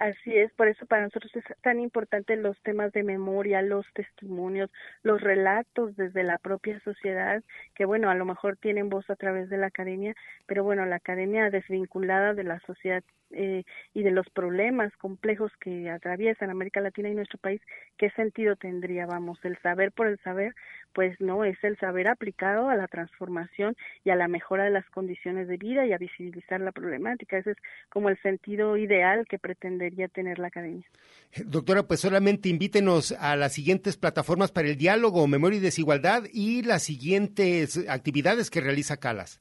Así es, por eso para nosotros es tan importante los temas de memoria, los testimonios, los relatos desde la propia sociedad, que bueno, a lo mejor tienen voz a través de la academia, pero bueno, la academia desvinculada de la sociedad eh, y de los problemas complejos que atraviesan América Latina y nuestro país, ¿qué sentido tendría? Vamos, el saber por el saber, pues no, es el saber aplicado a la transformación y a la mejora de las condiciones de vida y a visibilizar la problemática. Ese es como el sentido ideal que pretende tener la academia. Doctora, pues solamente invítenos a las siguientes plataformas para el diálogo, memoria y desigualdad y las siguientes actividades que realiza Calas.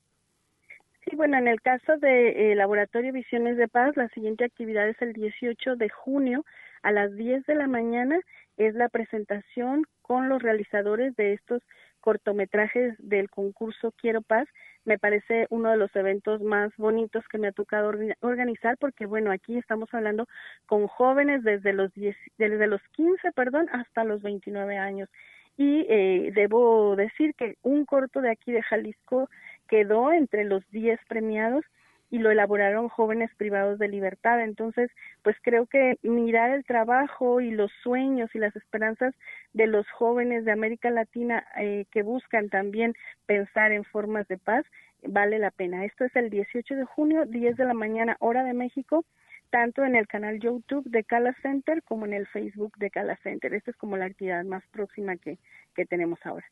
Sí, bueno, en el caso de eh, Laboratorio Visiones de Paz, la siguiente actividad es el 18 de junio a las 10 de la mañana. Es la presentación con los realizadores de estos cortometrajes del concurso Quiero Paz me parece uno de los eventos más bonitos que me ha tocado organizar porque bueno aquí estamos hablando con jóvenes desde los 10, desde los 15 perdón hasta los 29 años. Y eh, debo decir que un corto de aquí de Jalisco quedó entre los 10 premiados y lo elaboraron jóvenes privados de libertad. Entonces, pues creo que mirar el trabajo y los sueños y las esperanzas de los jóvenes de América Latina eh, que buscan también pensar en formas de paz vale la pena. Esto es el 18 de junio, 10 de la mañana, hora de México, tanto en el canal YouTube de Cala Center como en el Facebook de Cala Center. Esta es como la actividad más próxima que, que tenemos ahora.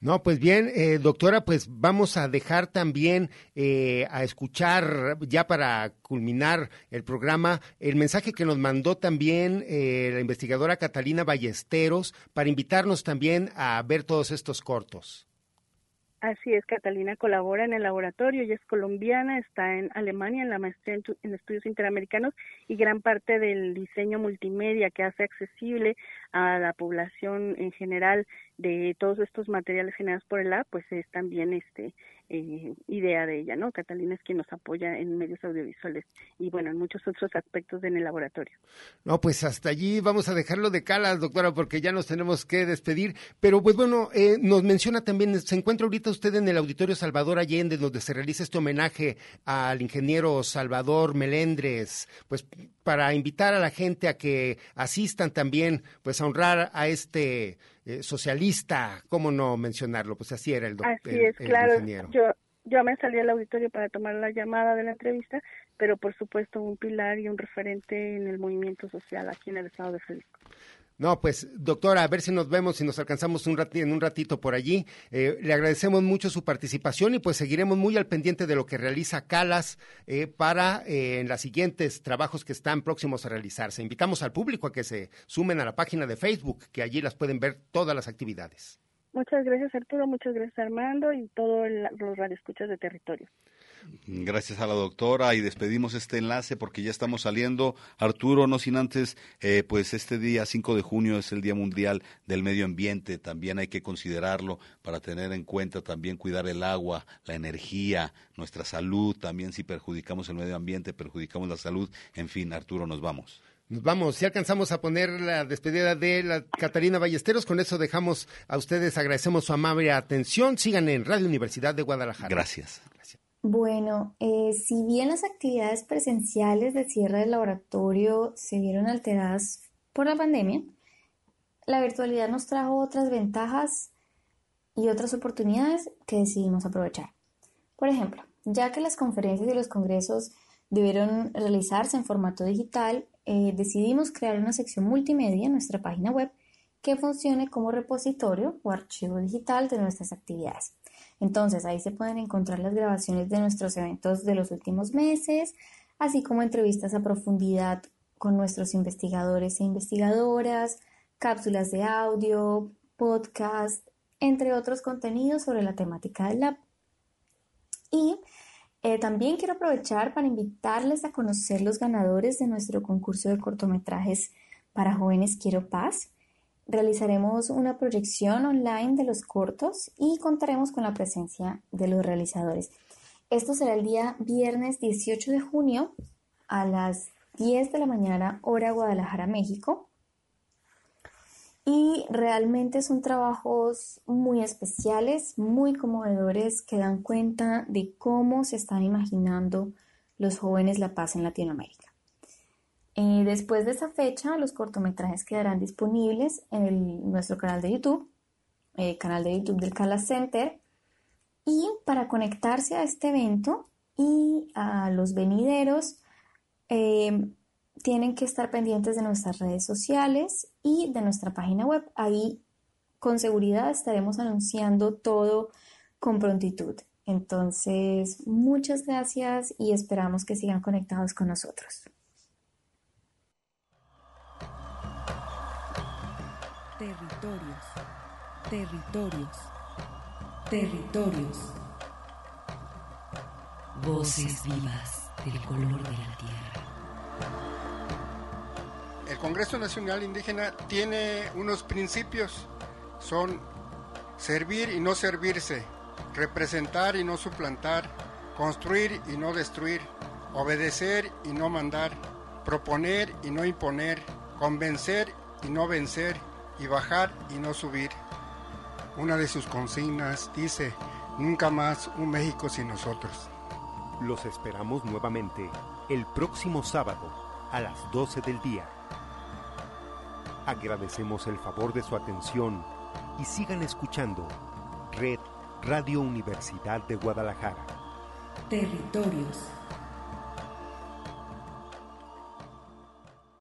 No, pues bien, eh, doctora, pues vamos a dejar también eh, a escuchar, ya para culminar el programa, el mensaje que nos mandó también eh, la investigadora Catalina Ballesteros para invitarnos también a ver todos estos cortos. Así es, Catalina colabora en el laboratorio, ella es colombiana, está en Alemania en la maestría en, estudios interamericanos y gran parte del diseño multimedia que hace accesible a la población en general de todos estos materiales generados por el A, pues es también este eh, idea de ella, ¿no? Catalina es quien nos apoya en medios audiovisuales y bueno, en muchos otros aspectos en el laboratorio. No, pues hasta allí vamos a dejarlo de calas, doctora, porque ya nos tenemos que despedir. Pero pues bueno, eh, nos menciona también, se encuentra ahorita usted en el Auditorio Salvador Allende, donde se realiza este homenaje al ingeniero Salvador Melendres, pues para invitar a la gente a que asistan también, pues a honrar a este eh, socialista, ¿cómo no mencionarlo? Pues así era el doctor. Así es, claro. Yo, yo me salí al auditorio para tomar la llamada de la entrevista, pero por supuesto un pilar y un referente en el movimiento social aquí en el estado de Jalisco. No, pues doctora, a ver si nos vemos y nos alcanzamos un en un ratito por allí. Eh, le agradecemos mucho su participación y pues seguiremos muy al pendiente de lo que realiza Calas eh, para eh, en los siguientes trabajos que están próximos a realizarse. Invitamos al público a que se sumen a la página de Facebook, que allí las pueden ver todas las actividades. Muchas gracias Arturo, muchas gracias Armando y todos los radioescuchas de territorio. Gracias a la doctora y despedimos este enlace porque ya estamos saliendo. Arturo, no sin antes, eh, pues este día 5 de junio es el Día Mundial del Medio Ambiente. También hay que considerarlo para tener en cuenta también cuidar el agua, la energía, nuestra salud. También si perjudicamos el medio ambiente, perjudicamos la salud. En fin, Arturo, nos vamos. Nos vamos, si alcanzamos a poner la despedida de la Catarina Ballesteros, con eso dejamos a ustedes, agradecemos su amable atención, sigan en Radio Universidad de Guadalajara. Gracias. Bueno, eh, si bien las actividades presenciales de cierre del laboratorio se vieron alteradas por la pandemia, la virtualidad nos trajo otras ventajas y otras oportunidades que decidimos aprovechar. Por ejemplo, ya que las conferencias y los congresos debieron realizarse en formato digital, eh, decidimos crear una sección multimedia en nuestra página web que funcione como repositorio o archivo digital de nuestras actividades. Entonces ahí se pueden encontrar las grabaciones de nuestros eventos de los últimos meses, así como entrevistas a profundidad con nuestros investigadores e investigadoras, cápsulas de audio, podcast, entre otros contenidos sobre la temática del lab. Y eh, también quiero aprovechar para invitarles a conocer los ganadores de nuestro concurso de cortometrajes para jóvenes Quiero Paz. Realizaremos una proyección online de los cortos y contaremos con la presencia de los realizadores. Esto será el día viernes 18 de junio a las 10 de la mañana, hora Guadalajara, México. Y realmente son trabajos muy especiales, muy conmovedores, que dan cuenta de cómo se están imaginando los jóvenes la paz en Latinoamérica. Eh, después de esa fecha, los cortometrajes quedarán disponibles en nuestro canal de YouTube, eh, canal de YouTube del Cala Center. Y para conectarse a este evento y a los venideros, eh, tienen que estar pendientes de nuestras redes sociales y de nuestra página web. Ahí con seguridad estaremos anunciando todo con prontitud. Entonces, muchas gracias y esperamos que sigan conectados con nosotros. Territorios, territorios, territorios. Voces vivas del color de la tierra. El Congreso Nacional Indígena tiene unos principios, son servir y no servirse, representar y no suplantar, construir y no destruir, obedecer y no mandar, proponer y no imponer, convencer y no vencer, y bajar y no subir. Una de sus consignas dice, nunca más un México sin nosotros. Los esperamos nuevamente el próximo sábado a las 12 del día. Agradecemos el favor de su atención y sigan escuchando Red Radio Universidad de Guadalajara. Territorios.